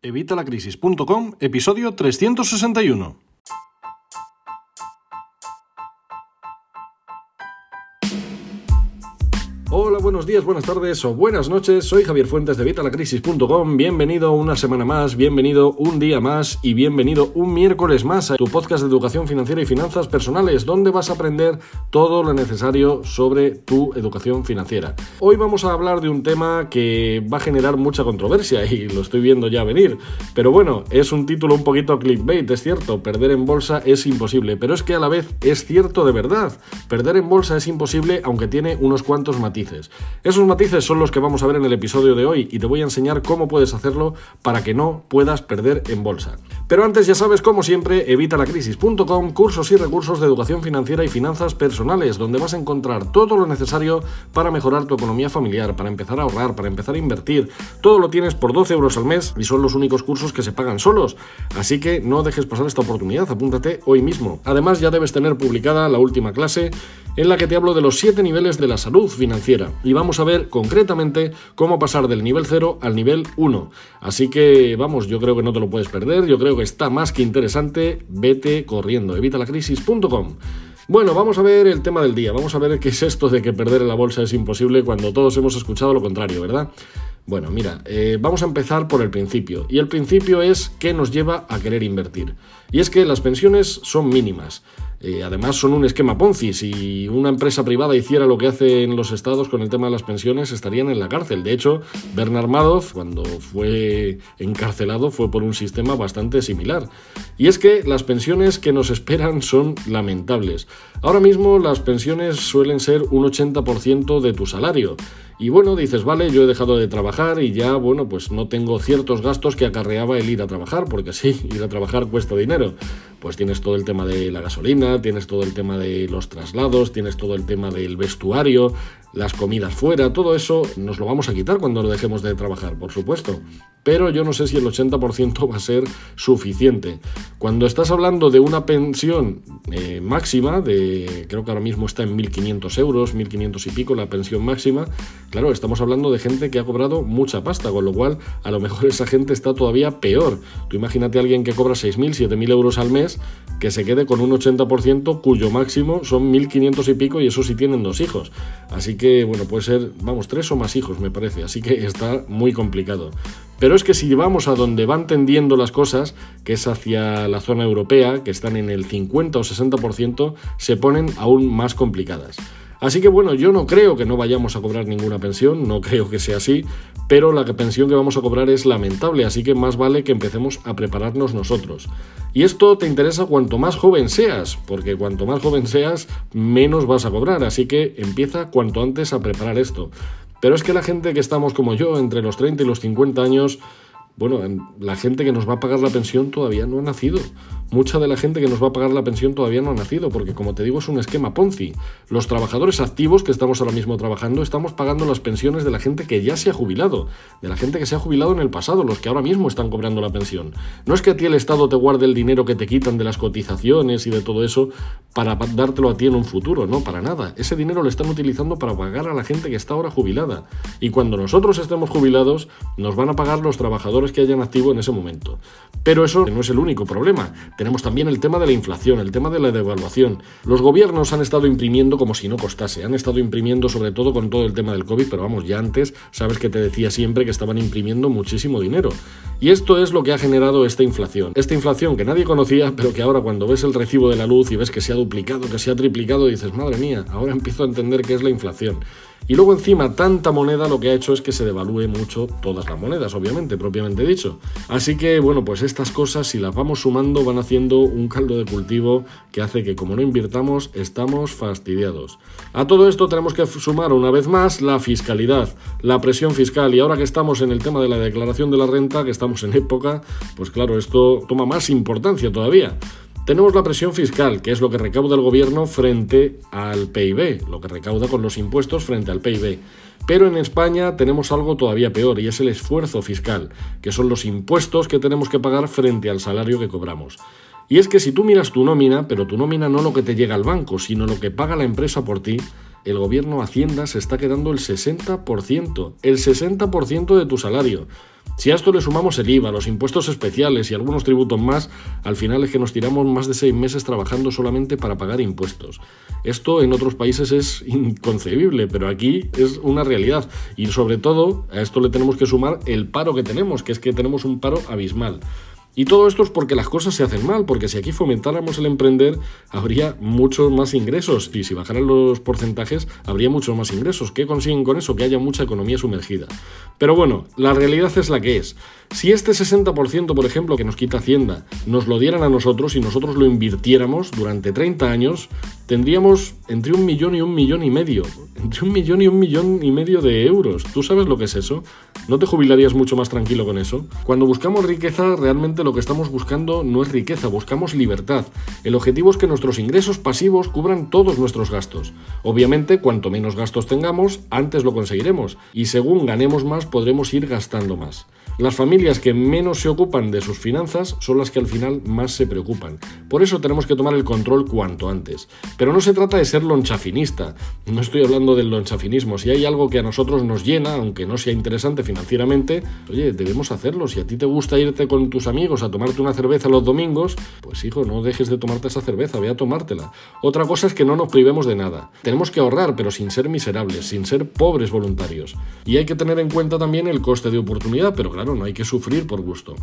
Evitalacrisis.com, episodio 361. Buenos días, buenas tardes o buenas noches. Soy Javier Fuentes de Vitalacrisis.com. Bienvenido una semana más, bienvenido un día más y bienvenido un miércoles más a tu podcast de educación financiera y finanzas personales, donde vas a aprender todo lo necesario sobre tu educación financiera. Hoy vamos a hablar de un tema que va a generar mucha controversia y lo estoy viendo ya venir. Pero bueno, es un título un poquito clickbait, es cierto. Perder en bolsa es imposible, pero es que a la vez es cierto de verdad. Perder en bolsa es imposible, aunque tiene unos cuantos matices esos matices son los que vamos a ver en el episodio de hoy y te voy a enseñar cómo puedes hacerlo para que no puedas perder en bolsa. Pero antes ya sabes, como siempre, evitalacrisis.com, cursos y recursos de educación financiera y finanzas personales, donde vas a encontrar todo lo necesario para mejorar tu economía familiar, para empezar a ahorrar, para empezar a invertir. Todo lo tienes por 12 euros al mes y son los únicos cursos que se pagan solos. Así que no dejes pasar esta oportunidad, apúntate hoy mismo. Además, ya debes tener publicada la última clase en la que te hablo de los 7 niveles de la salud financiera y vamos a ver concretamente cómo pasar del nivel 0 al nivel 1. Así que vamos, yo creo que no te lo puedes perder, yo creo que está más que interesante, vete corriendo, evitalacrisis.com. Bueno, vamos a ver el tema del día, vamos a ver qué es esto de que perder en la bolsa es imposible cuando todos hemos escuchado lo contrario, ¿verdad? Bueno, mira, eh, vamos a empezar por el principio. Y el principio es qué nos lleva a querer invertir. Y es que las pensiones son mínimas. Eh, además son un esquema Ponzi. Si una empresa privada hiciera lo que hacen los estados con el tema de las pensiones, estarían en la cárcel. De hecho, Bernard Madoff, cuando fue encarcelado, fue por un sistema bastante similar. Y es que las pensiones que nos esperan son lamentables. Ahora mismo las pensiones suelen ser un 80% de tu salario. Y bueno, dices, vale, yo he dejado de trabajar y ya, bueno, pues no tengo ciertos gastos que acarreaba el ir a trabajar, porque sí, ir a trabajar cuesta dinero. Pues tienes todo el tema de la gasolina, tienes todo el tema de los traslados, tienes todo el tema del vestuario, las comidas fuera, todo eso nos lo vamos a quitar cuando lo dejemos de trabajar, por supuesto. Pero yo no sé si el 80% va a ser suficiente. Cuando estás hablando de una pensión eh, máxima, de creo que ahora mismo está en 1.500 euros, 1.500 y pico la pensión máxima, claro, estamos hablando de gente que ha cobrado mucha pasta, con lo cual a lo mejor esa gente está todavía peor. Tú imagínate alguien que cobra 6.000, 7.000 euros al mes, que se quede con un 80% cuyo máximo son 1.500 y pico y eso sí tienen dos hijos. Así que, bueno, puede ser, vamos, tres o más hijos, me parece. Así que está muy complicado. Pero es que si vamos a donde van tendiendo las cosas, que es hacia la zona europea, que están en el 50 o 60%, se ponen aún más complicadas. Así que bueno, yo no creo que no vayamos a cobrar ninguna pensión, no creo que sea así, pero la pensión que vamos a cobrar es lamentable, así que más vale que empecemos a prepararnos nosotros. Y esto te interesa cuanto más joven seas, porque cuanto más joven seas, menos vas a cobrar, así que empieza cuanto antes a preparar esto. Pero es que la gente que estamos como yo, entre los 30 y los 50 años, bueno, la gente que nos va a pagar la pensión todavía no ha nacido mucha de la gente que nos va a pagar la pensión todavía no ha nacido, porque como te digo es un esquema Ponzi. Los trabajadores activos que estamos ahora mismo trabajando estamos pagando las pensiones de la gente que ya se ha jubilado, de la gente que se ha jubilado en el pasado, los que ahora mismo están cobrando la pensión. No es que a ti el Estado te guarde el dinero que te quitan de las cotizaciones y de todo eso para dártelo a ti en un futuro, no, para nada. Ese dinero lo están utilizando para pagar a la gente que está ahora jubilada. Y cuando nosotros estemos jubilados, nos van a pagar los trabajadores que hayan activo en ese momento. Pero eso no es el único problema. Tenemos también el tema de la inflación, el tema de la devaluación. Los gobiernos han estado imprimiendo como si no costase, han estado imprimiendo sobre todo con todo el tema del COVID, pero vamos, ya antes sabes que te decía siempre que estaban imprimiendo muchísimo dinero. Y esto es lo que ha generado esta inflación. Esta inflación que nadie conocía, pero que ahora cuando ves el recibo de la luz y ves que se ha duplicado, que se ha triplicado, dices, madre mía, ahora empiezo a entender qué es la inflación. Y luego encima tanta moneda lo que ha hecho es que se devalúe mucho todas las monedas, obviamente, propiamente dicho. Así que bueno, pues estas cosas si las vamos sumando van haciendo un caldo de cultivo que hace que como no invirtamos estamos fastidiados. A todo esto tenemos que sumar una vez más la fiscalidad, la presión fiscal y ahora que estamos en el tema de la declaración de la renta, que estamos en época, pues claro, esto toma más importancia todavía. Tenemos la presión fiscal, que es lo que recauda el gobierno frente al PIB, lo que recauda con los impuestos frente al PIB. Pero en España tenemos algo todavía peor y es el esfuerzo fiscal, que son los impuestos que tenemos que pagar frente al salario que cobramos. Y es que si tú miras tu nómina, pero tu nómina no lo que te llega al banco, sino lo que paga la empresa por ti, el gobierno Hacienda se está quedando el 60%, el 60% de tu salario. Si a esto le sumamos el IVA, los impuestos especiales y algunos tributos más, al final es que nos tiramos más de seis meses trabajando solamente para pagar impuestos. Esto en otros países es inconcebible, pero aquí es una realidad. Y sobre todo, a esto le tenemos que sumar el paro que tenemos, que es que tenemos un paro abismal. Y todo esto es porque las cosas se hacen mal, porque si aquí fomentáramos el emprender, habría muchos más ingresos. Y si bajaran los porcentajes, habría muchos más ingresos. ¿Qué consiguen con eso? Que haya mucha economía sumergida. Pero bueno, la realidad es la que es. Si este 60%, por ejemplo, que nos quita Hacienda, nos lo dieran a nosotros y nosotros lo invirtiéramos durante 30 años, tendríamos entre un millón y un millón y medio. Entre un millón y un millón y medio de euros. ¿Tú sabes lo que es eso? ¿No te jubilarías mucho más tranquilo con eso? Cuando buscamos riqueza, realmente que estamos buscando no es riqueza, buscamos libertad. El objetivo es que nuestros ingresos pasivos cubran todos nuestros gastos. Obviamente, cuanto menos gastos tengamos, antes lo conseguiremos. Y según ganemos más, podremos ir gastando más. Las familias que menos se ocupan de sus finanzas son las que al final más se preocupan. Por eso tenemos que tomar el control cuanto antes. Pero no se trata de ser lonchafinista. No estoy hablando del lonchafinismo. Si hay algo que a nosotros nos llena, aunque no sea interesante financieramente, oye, debemos hacerlo. Si a ti te gusta irte con tus amigos a tomarte una cerveza los domingos, pues hijo, no dejes de tomarte esa cerveza, ve a tomártela. Otra cosa es que no nos privemos de nada. Tenemos que ahorrar, pero sin ser miserables, sin ser pobres voluntarios. Y hay que tener en cuenta también el coste de oportunidad, pero no hay que sufrir por gusto.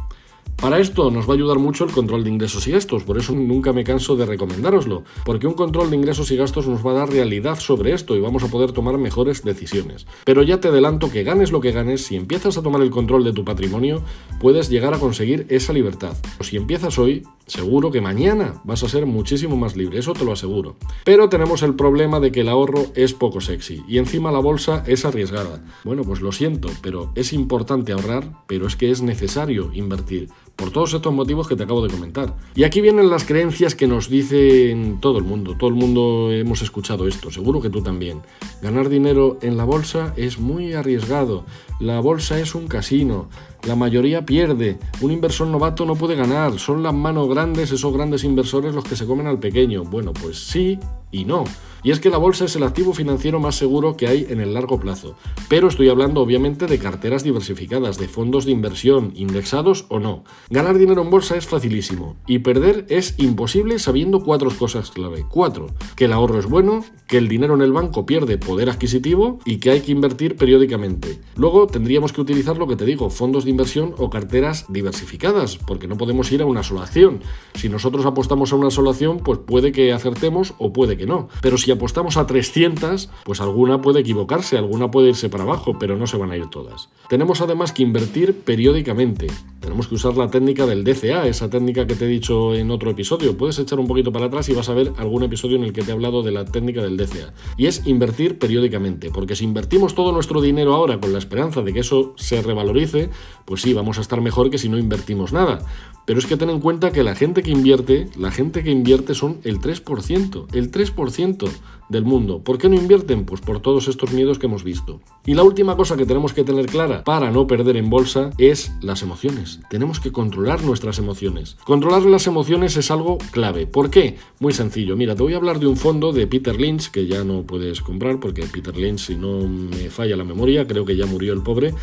Para esto nos va a ayudar mucho el control de ingresos y gastos, por eso nunca me canso de recomendároslo, porque un control de ingresos y gastos nos va a dar realidad sobre esto y vamos a poder tomar mejores decisiones. Pero ya te adelanto que ganes lo que ganes, si empiezas a tomar el control de tu patrimonio, puedes llegar a conseguir esa libertad. O si empiezas hoy, seguro que mañana vas a ser muchísimo más libre, eso te lo aseguro. Pero tenemos el problema de que el ahorro es poco sexy y encima la bolsa es arriesgada. Bueno, pues lo siento, pero es importante ahorrar, pero es que es necesario invertir por todos estos motivos que te acabo de comentar. Y aquí vienen las creencias que nos dicen todo el mundo. Todo el mundo hemos escuchado esto, seguro que tú también. Ganar dinero en la bolsa es muy arriesgado. La bolsa es un casino. La mayoría pierde. Un inversor novato no puede ganar. Son las manos grandes, esos grandes inversores, los que se comen al pequeño. Bueno, pues sí y no. Y es que la bolsa es el activo financiero más seguro que hay en el largo plazo. Pero estoy hablando obviamente de carteras diversificadas, de fondos de inversión, indexados o no. Ganar dinero en bolsa es facilísimo y perder es imposible sabiendo cuatro cosas clave. Cuatro. Que el ahorro es bueno, que el dinero en el banco pierde poder adquisitivo y que hay que invertir periódicamente. Luego tendríamos que utilizar lo que te digo, fondos de inversión o carteras diversificadas, porque no podemos ir a una sola acción. Si nosotros apostamos a una sola acción, pues puede que acertemos o puede que no. Pero si apostamos a 300, pues alguna puede equivocarse, alguna puede irse para abajo, pero no se van a ir todas. Tenemos además que invertir periódicamente. Tenemos que usar la técnica del DCA, esa técnica que te he dicho en otro episodio. Puedes echar un poquito para atrás y vas a ver algún episodio en el que te he hablado de la técnica del DCA. Y es invertir periódicamente, porque si invertimos todo nuestro dinero ahora con la esperanza de que eso se revalorice, pues sí, vamos a estar mejor que si no invertimos nada. Pero es que ten en cuenta que la gente que invierte, la gente que invierte son el 3%, el 3% del mundo. ¿Por qué no invierten? Pues por todos estos miedos que hemos visto. Y la última cosa que tenemos que tener clara para no perder en bolsa es las emociones. Tenemos que controlar nuestras emociones. Controlar las emociones es algo clave. ¿Por qué? Muy sencillo. Mira, te voy a hablar de un fondo de Peter Lynch que ya no puedes comprar porque Peter Lynch, si no me falla la memoria, creo que ya murió el pobre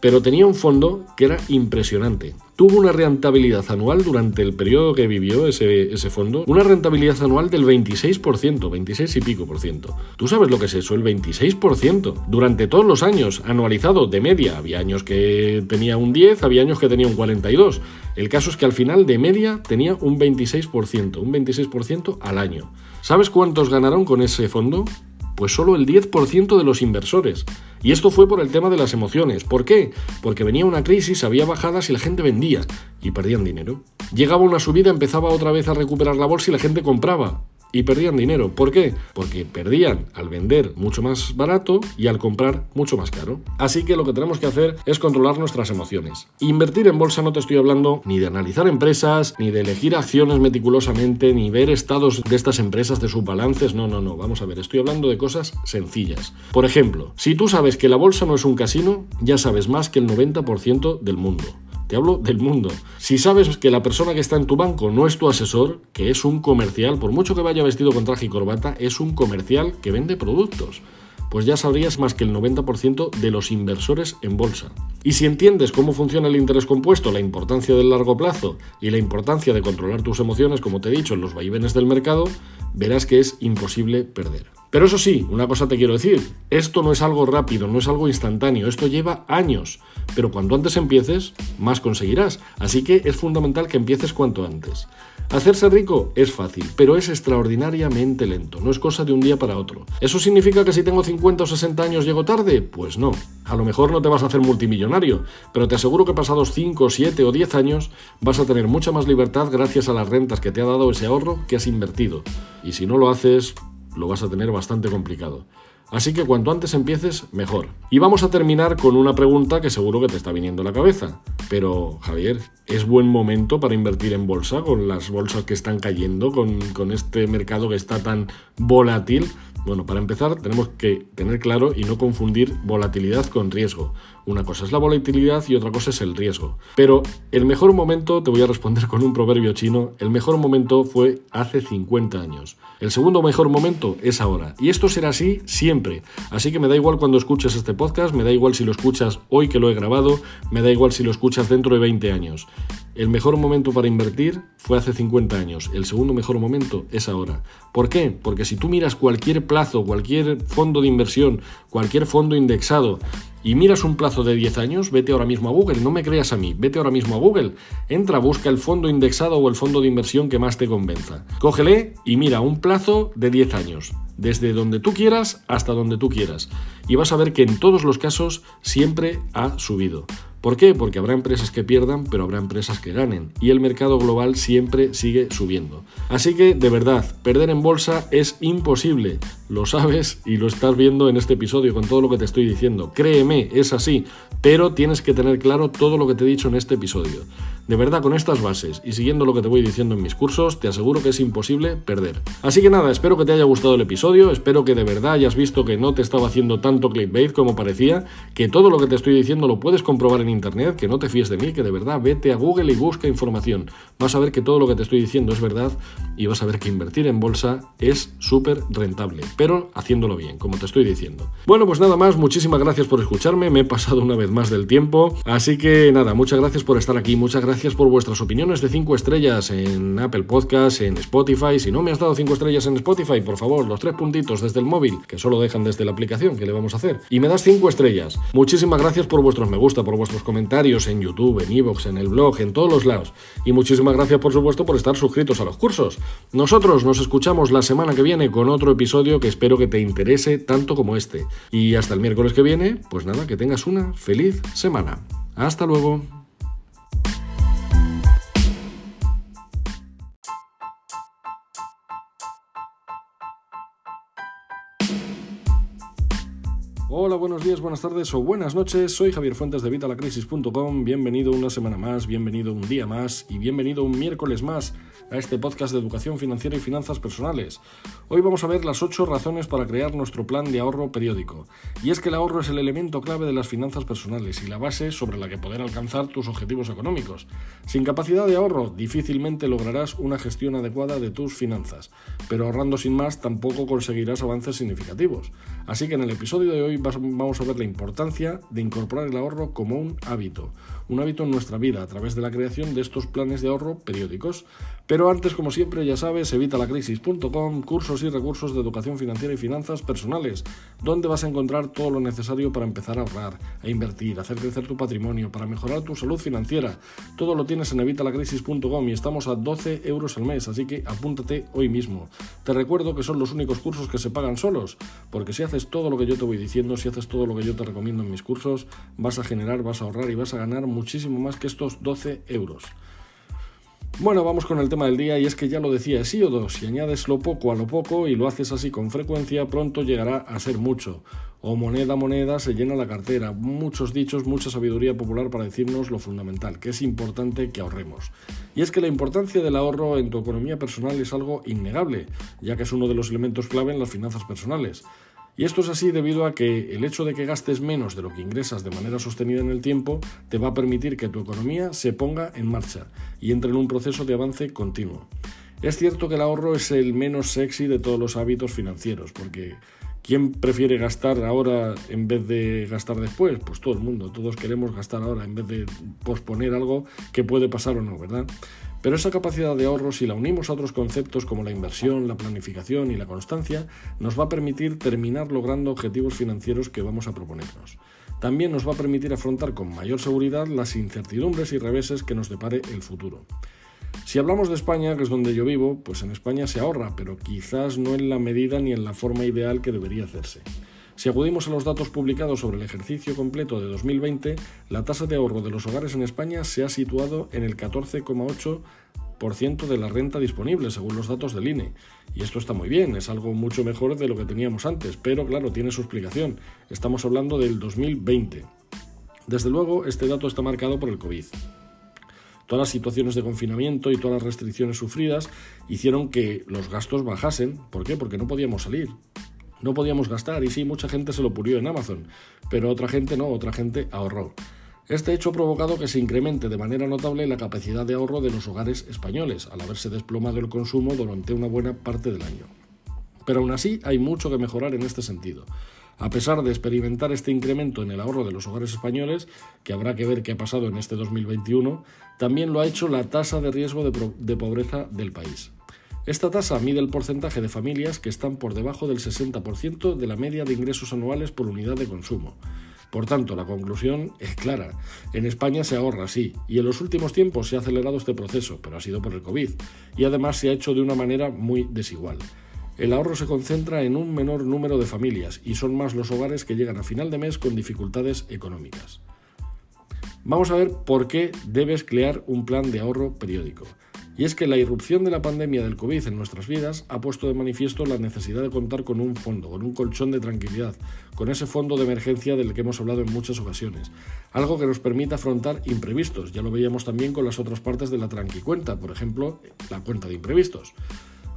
pero tenía un fondo que era impresionante. Tuvo una rentabilidad anual durante el periodo que vivió ese, ese, fondo, una rentabilidad anual del 26%, 26 y pico por ciento. ¿Tú sabes lo que es eso? El 26%. Durante todos los años, anualizado de media. Había años que tenía un 10, había años que tenía un 42. El caso es que al final de media tenía un 26%, un 26% al año. ¿Sabes cuántos ganaron con ese fondo? Pues solo el 10% de los inversores. Y esto fue por el tema de las emociones. ¿Por qué? Porque venía una crisis, había bajadas y la gente vendía y perdían dinero. Llegaba una subida, empezaba otra vez a recuperar la bolsa y la gente compraba y perdían dinero. ¿Por qué? Porque perdían al vender mucho más barato y al comprar mucho más caro. Así que lo que tenemos que hacer es controlar nuestras emociones. Invertir en bolsa no te estoy hablando ni de analizar empresas, ni de elegir acciones meticulosamente, ni ver estados de estas empresas, de sus balances. No, no, no. Vamos a ver, estoy hablando de cosas sencillas. Por ejemplo, si tú sabes que la bolsa no es un casino, ya sabes más que el 90% del mundo. Te hablo del mundo. Si sabes que la persona que está en tu banco no es tu asesor, que es un comercial, por mucho que vaya vestido con traje y corbata, es un comercial que vende productos. pues ya sabrías más que el 90% de los inversores en bolsa. Y si entiendes cómo funciona el interés compuesto, la importancia del largo plazo y la importancia de controlar tus emociones, como te he dicho, en los vaivenes del mercado, verás que es imposible perder. Pero eso sí, una cosa te quiero decir, esto no es algo rápido, no es algo instantáneo, esto lleva años, pero cuanto antes empieces, más conseguirás, así que es fundamental que empieces cuanto antes. Hacerse rico es fácil, pero es extraordinariamente lento, no es cosa de un día para otro. ¿Eso significa que si tengo 50 o 60 años llego tarde? Pues no. A lo mejor no te vas a hacer multimillonario, pero te aseguro que pasados 5, 7 o 10 años vas a tener mucha más libertad gracias a las rentas que te ha dado ese ahorro que has invertido. Y si no lo haces, lo vas a tener bastante complicado. Así que cuanto antes empieces, mejor. Y vamos a terminar con una pregunta que seguro que te está viniendo a la cabeza. Pero, Javier, ¿es buen momento para invertir en bolsa con las bolsas que están cayendo, con, con este mercado que está tan volátil? Bueno, para empezar tenemos que tener claro y no confundir volatilidad con riesgo. Una cosa es la volatilidad y otra cosa es el riesgo. Pero el mejor momento, te voy a responder con un proverbio chino, el mejor momento fue hace 50 años. El segundo mejor momento es ahora. Y esto será así siempre. Así que me da igual cuando escuches este podcast, me da igual si lo escuchas hoy que lo he grabado, me da igual si lo escuchas dentro de 20 años. El mejor momento para invertir fue hace 50 años, el segundo mejor momento es ahora. ¿Por qué? Porque si tú miras cualquier plazo, cualquier fondo de inversión, cualquier fondo indexado, y miras un plazo de 10 años, vete ahora mismo a Google, no me creas a mí, vete ahora mismo a Google, entra, busca el fondo indexado o el fondo de inversión que más te convenza. Cógele y mira un plazo de 10 años, desde donde tú quieras hasta donde tú quieras, y vas a ver que en todos los casos siempre ha subido. ¿Por qué? Porque habrá empresas que pierdan, pero habrá empresas que ganen. Y el mercado global siempre sigue subiendo. Así que, de verdad, perder en bolsa es imposible. Lo sabes y lo estás viendo en este episodio con todo lo que te estoy diciendo. Créeme, es así. Pero tienes que tener claro todo lo que te he dicho en este episodio. De verdad, con estas bases y siguiendo lo que te voy diciendo en mis cursos, te aseguro que es imposible perder. Así que nada, espero que te haya gustado el episodio, espero que de verdad hayas visto que no te estaba haciendo tanto clickbait como parecía, que todo lo que te estoy diciendo lo puedes comprobar en internet, que no te fíes de mí, que de verdad vete a Google y busca información. Vas a ver que todo lo que te estoy diciendo es verdad y vas a ver que invertir en bolsa es súper rentable, pero haciéndolo bien, como te estoy diciendo. Bueno, pues nada más, muchísimas gracias por escucharme, me he pasado una vez más del tiempo, así que nada, muchas gracias por estar aquí, muchas gracias gracias por vuestras opiniones de 5 estrellas en Apple Podcast, en Spotify. Si no me has dado 5 estrellas en Spotify, por favor, los tres puntitos desde el móvil, que solo dejan desde la aplicación, que le vamos a hacer. Y me das 5 estrellas. Muchísimas gracias por vuestros me gusta, por vuestros comentarios en YouTube, en Evox, en el blog, en todos los lados. Y muchísimas gracias, por supuesto, por estar suscritos a los cursos. Nosotros nos escuchamos la semana que viene con otro episodio que espero que te interese tanto como este. Y hasta el miércoles que viene, pues nada, que tengas una feliz semana. Hasta luego. Hola, buenos días, buenas tardes o buenas noches. Soy Javier Fuentes de Vitalacrisis.com. Bienvenido una semana más, bienvenido un día más y bienvenido un miércoles más a este podcast de educación financiera y finanzas personales. Hoy vamos a ver las 8 razones para crear nuestro plan de ahorro periódico. Y es que el ahorro es el elemento clave de las finanzas personales y la base sobre la que poder alcanzar tus objetivos económicos. Sin capacidad de ahorro, difícilmente lograrás una gestión adecuada de tus finanzas, pero ahorrando sin más tampoco conseguirás avances significativos. Así que en el episodio de hoy vamos a ver la importancia de incorporar el ahorro como un hábito, un hábito en nuestra vida a través de la creación de estos planes de ahorro periódicos. Pero antes, como siempre, ya sabes, evitalacrisis.com, cursos y recursos de educación financiera y finanzas personales, donde vas a encontrar todo lo necesario para empezar a ahorrar, a invertir, a hacer crecer tu patrimonio, para mejorar tu salud financiera. Todo lo tienes en evitalacrisis.com y estamos a 12 euros al mes, así que apúntate hoy mismo. Te recuerdo que son los únicos cursos que se pagan solos, porque si haces todo lo que yo te voy diciendo, si haces todo lo que yo te recomiendo en mis cursos, vas a generar, vas a ahorrar y vas a ganar muchísimo más que estos 12 euros. Bueno, vamos con el tema del día y es que ya lo decía Hesíodo, si añades lo poco a lo poco y lo haces así con frecuencia, pronto llegará a ser mucho. O moneda moneda se llena la cartera. Muchos dichos, mucha sabiduría popular para decirnos lo fundamental, que es importante que ahorremos. Y es que la importancia del ahorro en tu economía personal es algo innegable, ya que es uno de los elementos clave en las finanzas personales. Y esto es así debido a que el hecho de que gastes menos de lo que ingresas de manera sostenida en el tiempo te va a permitir que tu economía se ponga en marcha y entre en un proceso de avance continuo. Es cierto que el ahorro es el menos sexy de todos los hábitos financieros, porque ¿Quién prefiere gastar ahora en vez de gastar después? Pues todo el mundo, todos queremos gastar ahora en vez de posponer algo que puede pasar o no, ¿verdad? Pero esa capacidad de ahorro, si la unimos a otros conceptos como la inversión, la planificación y la constancia, nos va a permitir terminar logrando objetivos financieros que vamos a proponernos. También nos va a permitir afrontar con mayor seguridad las incertidumbres y reveses que nos depare el futuro. Si hablamos de España, que es donde yo vivo, pues en España se ahorra, pero quizás no en la medida ni en la forma ideal que debería hacerse. Si acudimos a los datos publicados sobre el ejercicio completo de 2020, la tasa de ahorro de los hogares en España se ha situado en el 14,8% de la renta disponible, según los datos del INE. Y esto está muy bien, es algo mucho mejor de lo que teníamos antes, pero claro, tiene su explicación. Estamos hablando del 2020. Desde luego, este dato está marcado por el COVID. Todas las situaciones de confinamiento y todas las restricciones sufridas hicieron que los gastos bajasen. ¿Por qué? Porque no podíamos salir no podíamos gastar y sí, mucha gente se lo purió en Amazon, pero otra gente no, otra gente ahorró. Este hecho ha provocado que se incremente de manera notable la capacidad de ahorro de los hogares españoles, al haberse desplomado el consumo durante una buena parte del año. Pero aún así hay mucho que mejorar en este sentido. A pesar de experimentar este incremento en el ahorro de los hogares españoles, que habrá que ver qué ha pasado en este 2021, también lo ha hecho la tasa de riesgo de, de pobreza del país. Esta tasa mide el porcentaje de familias que están por debajo del 60% de la media de ingresos anuales por unidad de consumo. Por tanto, la conclusión es clara. En España se ahorra, sí, y en los últimos tiempos se ha acelerado este proceso, pero ha sido por el COVID, y además se ha hecho de una manera muy desigual. El ahorro se concentra en un menor número de familias y son más los hogares que llegan a final de mes con dificultades económicas. Vamos a ver por qué debes crear un plan de ahorro periódico. Y es que la irrupción de la pandemia del COVID en nuestras vidas ha puesto de manifiesto la necesidad de contar con un fondo, con un colchón de tranquilidad, con ese fondo de emergencia del que hemos hablado en muchas ocasiones. Algo que nos permita afrontar imprevistos. Ya lo veíamos también con las otras partes de la tranquicuenta, por ejemplo, la cuenta de imprevistos.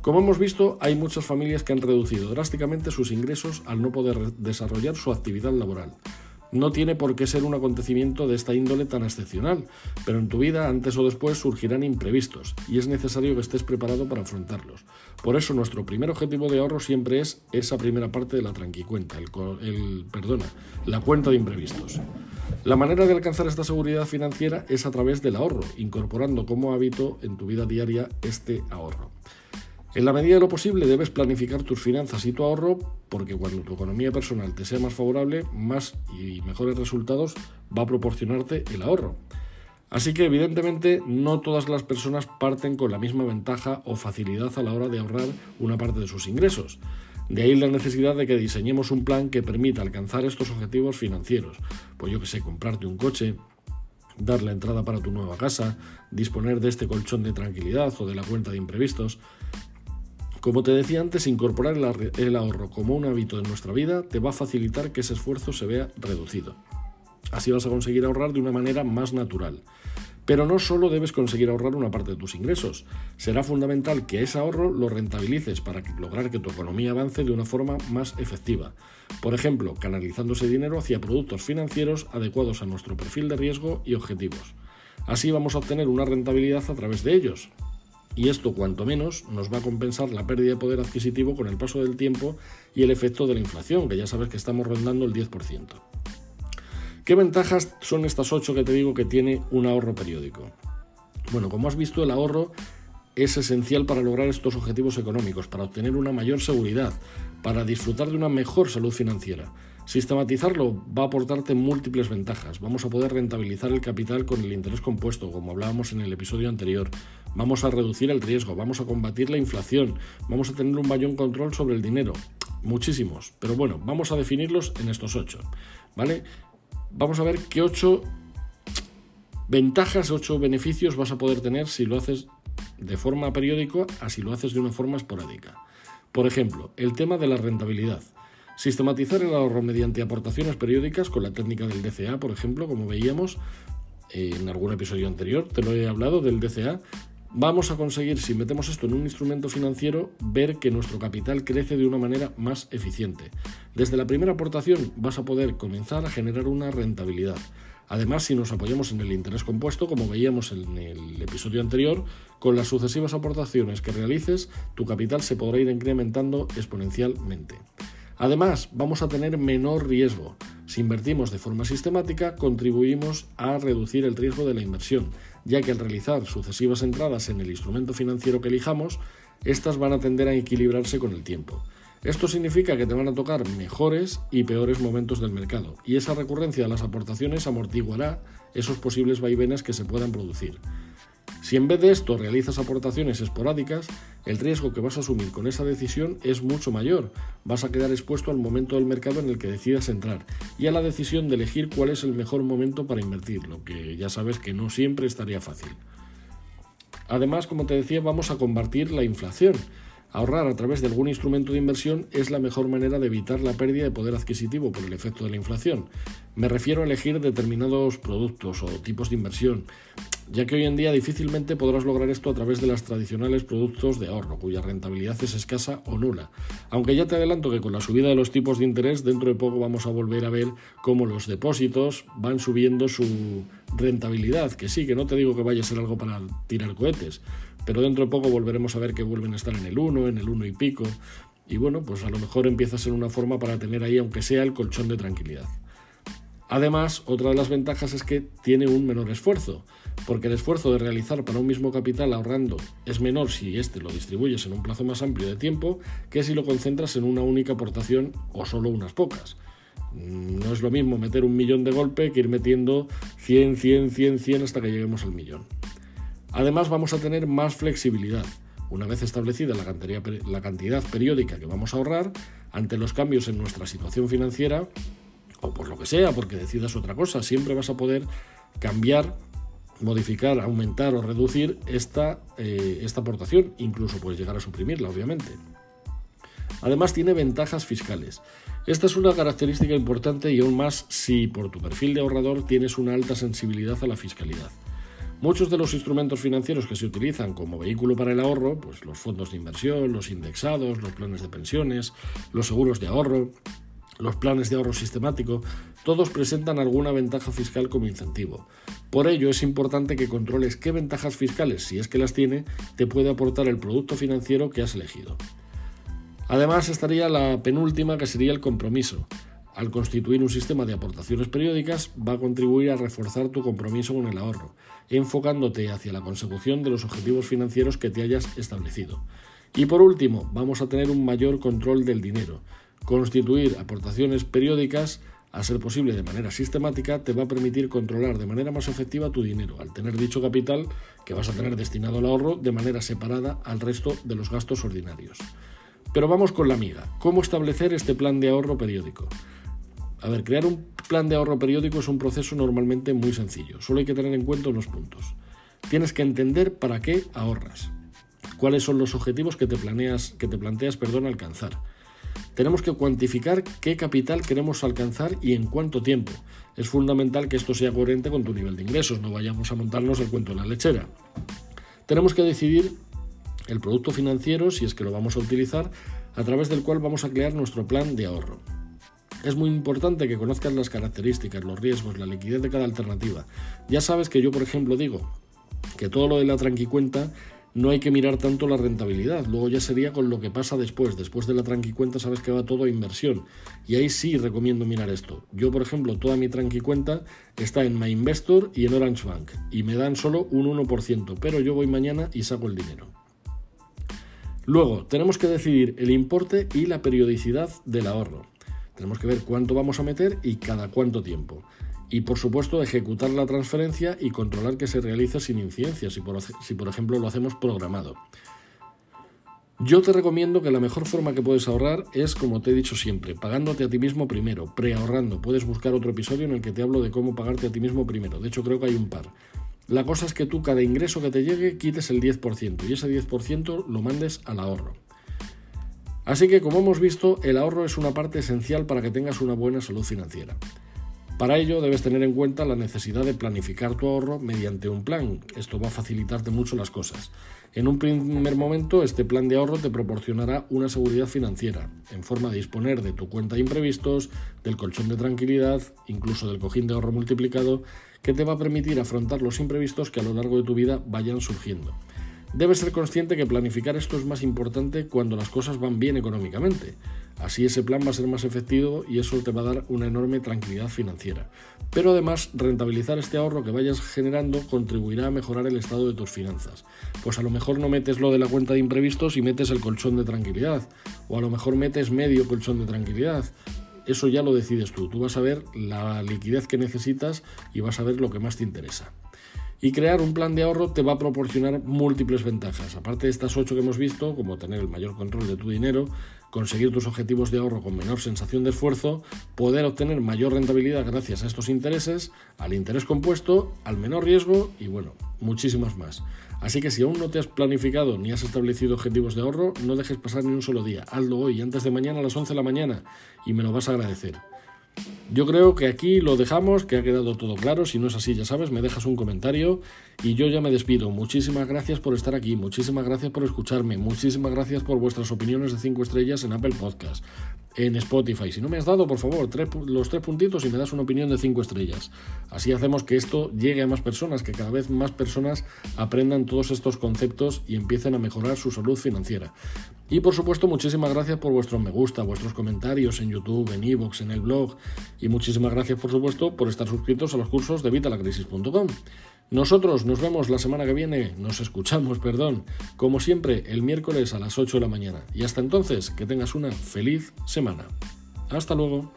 Como hemos visto, hay muchas familias que han reducido drásticamente sus ingresos al no poder desarrollar su actividad laboral. No tiene por qué ser un acontecimiento de esta índole tan excepcional, pero en tu vida antes o después surgirán imprevistos y es necesario que estés preparado para afrontarlos. Por eso nuestro primer objetivo de ahorro siempre es esa primera parte de la tranquicuenta, el, el perdona, la cuenta de imprevistos. La manera de alcanzar esta seguridad financiera es a través del ahorro, incorporando como hábito en tu vida diaria este ahorro. En la medida de lo posible debes planificar tus finanzas y tu ahorro porque cuando tu economía personal te sea más favorable, más y mejores resultados va a proporcionarte el ahorro. Así que evidentemente no todas las personas parten con la misma ventaja o facilidad a la hora de ahorrar una parte de sus ingresos. De ahí la necesidad de que diseñemos un plan que permita alcanzar estos objetivos financieros. Pues yo que sé, comprarte un coche, dar la entrada para tu nueva casa, disponer de este colchón de tranquilidad o de la cuenta de imprevistos. Como te decía antes, incorporar el ahorro como un hábito de nuestra vida te va a facilitar que ese esfuerzo se vea reducido. Así vas a conseguir ahorrar de una manera más natural. Pero no solo debes conseguir ahorrar una parte de tus ingresos, será fundamental que ese ahorro lo rentabilices para lograr que tu economía avance de una forma más efectiva. Por ejemplo, canalizando ese dinero hacia productos financieros adecuados a nuestro perfil de riesgo y objetivos. Así vamos a obtener una rentabilidad a través de ellos, y esto cuanto menos nos va a compensar la pérdida de poder adquisitivo con el paso del tiempo y el efecto de la inflación, que ya sabes que estamos rondando el 10%. ¿Qué ventajas son estas 8 que te digo que tiene un ahorro periódico? Bueno, como has visto, el ahorro es esencial para lograr estos objetivos económicos, para obtener una mayor seguridad, para disfrutar de una mejor salud financiera. Sistematizarlo va a aportarte múltiples ventajas. Vamos a poder rentabilizar el capital con el interés compuesto, como hablábamos en el episodio anterior. Vamos a reducir el riesgo, vamos a combatir la inflación, vamos a tener un mayor control sobre el dinero. Muchísimos. Pero bueno, vamos a definirlos en estos ocho. ¿Vale? Vamos a ver qué ocho ventajas, ocho beneficios vas a poder tener si lo haces de forma periódica a si lo haces de una forma esporádica. Por ejemplo, el tema de la rentabilidad. Sistematizar el ahorro mediante aportaciones periódicas con la técnica del DCA, por ejemplo, como veíamos en algún episodio anterior, te lo he hablado del DCA. Vamos a conseguir, si metemos esto en un instrumento financiero, ver que nuestro capital crece de una manera más eficiente. Desde la primera aportación vas a poder comenzar a generar una rentabilidad. Además, si nos apoyamos en el interés compuesto, como veíamos en el episodio anterior, con las sucesivas aportaciones que realices, tu capital se podrá ir incrementando exponencialmente. Además, vamos a tener menor riesgo. Si invertimos de forma sistemática, contribuimos a reducir el riesgo de la inversión, ya que al realizar sucesivas entradas en el instrumento financiero que elijamos, estas van a tender a equilibrarse con el tiempo. Esto significa que te van a tocar mejores y peores momentos del mercado, y esa recurrencia de las aportaciones amortiguará esos posibles vaivenes que se puedan producir. Si en vez de esto realizas aportaciones esporádicas, el riesgo que vas a asumir con esa decisión es mucho mayor. Vas a quedar expuesto al momento del mercado en el que decidas entrar y a la decisión de elegir cuál es el mejor momento para invertir, lo que ya sabes que no siempre estaría fácil. Además, como te decía, vamos a combatir la inflación. Ahorrar a través de algún instrumento de inversión es la mejor manera de evitar la pérdida de poder adquisitivo por el efecto de la inflación. Me refiero a elegir determinados productos o tipos de inversión, ya que hoy en día difícilmente podrás lograr esto a través de los tradicionales productos de ahorro, cuya rentabilidad es escasa o nula. Aunque ya te adelanto que con la subida de los tipos de interés, dentro de poco vamos a volver a ver cómo los depósitos van subiendo su rentabilidad, que sí, que no te digo que vaya a ser algo para tirar cohetes, pero dentro de poco volveremos a ver que vuelven a estar en el 1, en el 1 y pico, y bueno, pues a lo mejor empieza a ser una forma para tener ahí, aunque sea el colchón de tranquilidad. Además, otra de las ventajas es que tiene un menor esfuerzo, porque el esfuerzo de realizar para un mismo capital ahorrando es menor si éste lo distribuyes en un plazo más amplio de tiempo que si lo concentras en una única aportación o solo unas pocas. No es lo mismo meter un millón de golpe que ir metiendo 100, 100, 100, 100 hasta que lleguemos al millón. Además vamos a tener más flexibilidad. Una vez establecida la cantidad, periódica que vamos a ahorrar, ante los cambios en nuestra situación financiera, o por lo que sea, porque decidas otra cosa, siempre vas a poder cambiar, modificar, aumentar o reducir esta, eh, esta aportación, incluso puedes llegar a suprimirla, obviamente. Además tiene ventajas fiscales. Esta es una característica importante y aún más si por tu perfil de ahorrador tienes una alta sensibilidad a la fiscalidad. Muchos de los instrumentos financieros que se utilizan como vehículo para el ahorro, pues los fondos de inversión, los indexados, los planes de pensiones, los seguros de ahorro, los planes de ahorro sistemático, todos presentan alguna ventaja fiscal como incentivo. Por ello es importante que controles qué ventajas fiscales, si es que las tiene, te puede aportar el producto financiero que has elegido. Además estaría la penúltima que sería el compromiso. Al constituir un sistema de aportaciones periódicas va a contribuir a reforzar tu compromiso con el ahorro, enfocándote hacia la consecución de los objetivos financieros que te hayas establecido. Y por último, vamos a tener un mayor control del dinero, Constituir aportaciones periódicas, a ser posible de manera sistemática, te va a permitir controlar de manera más efectiva tu dinero, al tener dicho capital que vas a tener destinado al ahorro de manera separada al resto de los gastos ordinarios. Pero vamos con la amiga. ¿Cómo establecer este plan de ahorro periódico? A ver, crear un plan de ahorro periódico es un proceso normalmente muy sencillo. Solo hay que tener en cuenta unos puntos. Tienes que entender para qué ahorras. Cuáles son los objetivos que te planeas, que te planteas, perdón, alcanzar tenemos que cuantificar qué capital queremos alcanzar y en cuánto tiempo. Es fundamental que esto sea coherente con tu nivel de ingresos, no vayamos a montarnos el cuento en la lechera. Tenemos que decidir el producto financiero, si es que lo vamos a utilizar, a través del cual vamos a crear nuestro plan de ahorro. Es muy importante que conozcas las características, los riesgos, la liquidez de cada alternativa. Ya sabes que yo, por ejemplo, digo que todo lo de la tranquicuenta no hay que mirar tanto la rentabilidad. Luego ya sería con lo que pasa después. Después de la tranqui cuenta sabes que va todo a inversión. Y ahí sí recomiendo mirar esto. Yo, por ejemplo, toda mi tranqui cuenta está en MyInvestor y en Orange Bank. Y me dan solo un 1%. Pero yo voy mañana y saco el dinero. Luego, tenemos que decidir el importe y la periodicidad del ahorro. Tenemos que ver cuánto vamos a meter y cada cuánto tiempo y por supuesto ejecutar la transferencia y controlar que se realice sin incidencias, si por, si por ejemplo lo hacemos programado. Yo te recomiendo que la mejor forma que puedes ahorrar es, como te he dicho siempre, pagándote a ti mismo primero, preahorrando. Puedes buscar otro episodio en el que te hablo de cómo pagarte a ti mismo primero. De hecho, creo que hay un par. La cosa es que tú cada ingreso que te llegue quites el 10% y ese 10% lo mandes al ahorro. Así que, como hemos visto, el ahorro es una parte esencial para que tengas una buena salud financiera. Para ello debes tener en cuenta la necesidad de planificar tu ahorro mediante un plan. Esto va a facilitarte mucho las cosas. En un primer momento, este plan de ahorro te proporcionará una seguridad financiera, en forma de disponer de tu cuenta de imprevistos, del colchón de tranquilidad, incluso del cojín de ahorro multiplicado, que te va a permitir afrontar los imprevistos que a lo largo de tu vida vayan surgiendo. Debes ser consciente que planificar esto es más importante cuando las cosas van bien económicamente. Así ese plan va a ser más efectivo y eso te va a dar una enorme tranquilidad financiera. Pero además, rentabilizar este ahorro que vayas generando contribuirá a mejorar el estado de tus finanzas. Pues a lo mejor no metes lo de la cuenta de imprevistos y metes el colchón de tranquilidad. O a lo mejor metes medio colchón de tranquilidad eso ya lo decides tú. Tú vas a ver la liquidez que necesitas y vas a ver lo que más te interesa. Y crear un plan de ahorro te va a proporcionar múltiples ventajas. Aparte de estas ocho que hemos visto, como tener el mayor control de tu dinero, conseguir tus objetivos de ahorro con menor sensación de esfuerzo, poder obtener mayor rentabilidad gracias a estos intereses, al interés compuesto, al menor riesgo y bueno, muchísimas más. Así que si aún no te has planificado ni has establecido objetivos de ahorro, no dejes pasar ni un solo día. Hazlo hoy, antes de mañana a las 11 de la mañana, y me lo vas a agradecer. Yo creo que aquí lo dejamos, que ha quedado todo claro. Si no es así, ya sabes, me dejas un comentario y yo ya me despido. Muchísimas gracias por estar aquí, muchísimas gracias por escucharme, muchísimas gracias por vuestras opiniones de 5 estrellas en Apple Podcast, en Spotify. Si no me has dado, por favor, los tres puntitos y me das una opinión de 5 estrellas. Así hacemos que esto llegue a más personas, que cada vez más personas aprendan todos estos conceptos y empiecen a mejorar su salud financiera. Y por supuesto, muchísimas gracias por vuestros me gusta, vuestros comentarios en YouTube, en Evox, en el blog. Y muchísimas gracias, por supuesto, por estar suscritos a los cursos de vitalacrisis.com. Nosotros nos vemos la semana que viene, nos escuchamos, perdón, como siempre, el miércoles a las 8 de la mañana. Y hasta entonces, que tengas una feliz semana. Hasta luego.